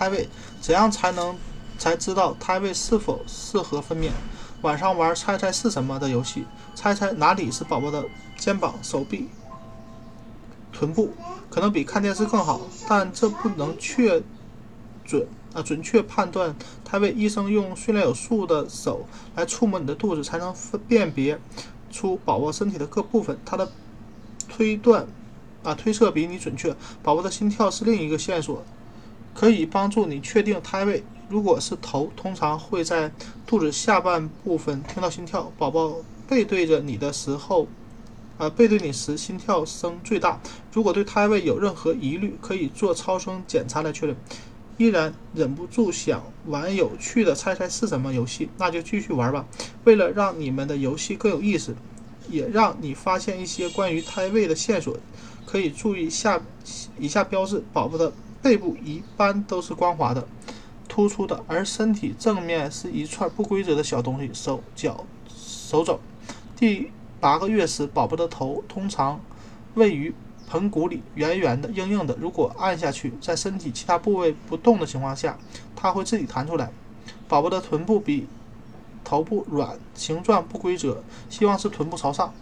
胎位，怎样才能才知道胎位是否适合分娩？晚上玩猜猜是什么的游戏，猜猜哪里是宝宝的肩膀、手臂、臀部，可能比看电视更好，但这不能确准啊准确判断胎位。医生用训练有素的手来触摸你的肚子，才能分辨别出宝宝身体的各部分。他的推断啊推测比你准确。宝宝的心跳是另一个线索，可以帮助你确定胎位。如果是头，通常会在肚子下半部分听到心跳。宝宝背对着你的时候，啊，背对你时心跳声最大。如果对胎位有任何疑虑，可以做超声检查来确认。依然忍不住想玩有趣的猜猜是什么游戏，那就继续玩吧。为了让你们的游戏更有意思，也让你发现一些关于胎位的线索，可以注意下以下标志：宝宝的背部一般都是光滑的。突出的，而身体正面是一串不规则的小东西，手脚、手肘。第八个月时，宝宝的头通常位于盆骨里，圆圆的、硬硬的。如果按下去，在身体其他部位不动的情况下，它会自己弹出来。宝宝的臀部比头部软，形状不规则，希望是臀部朝上。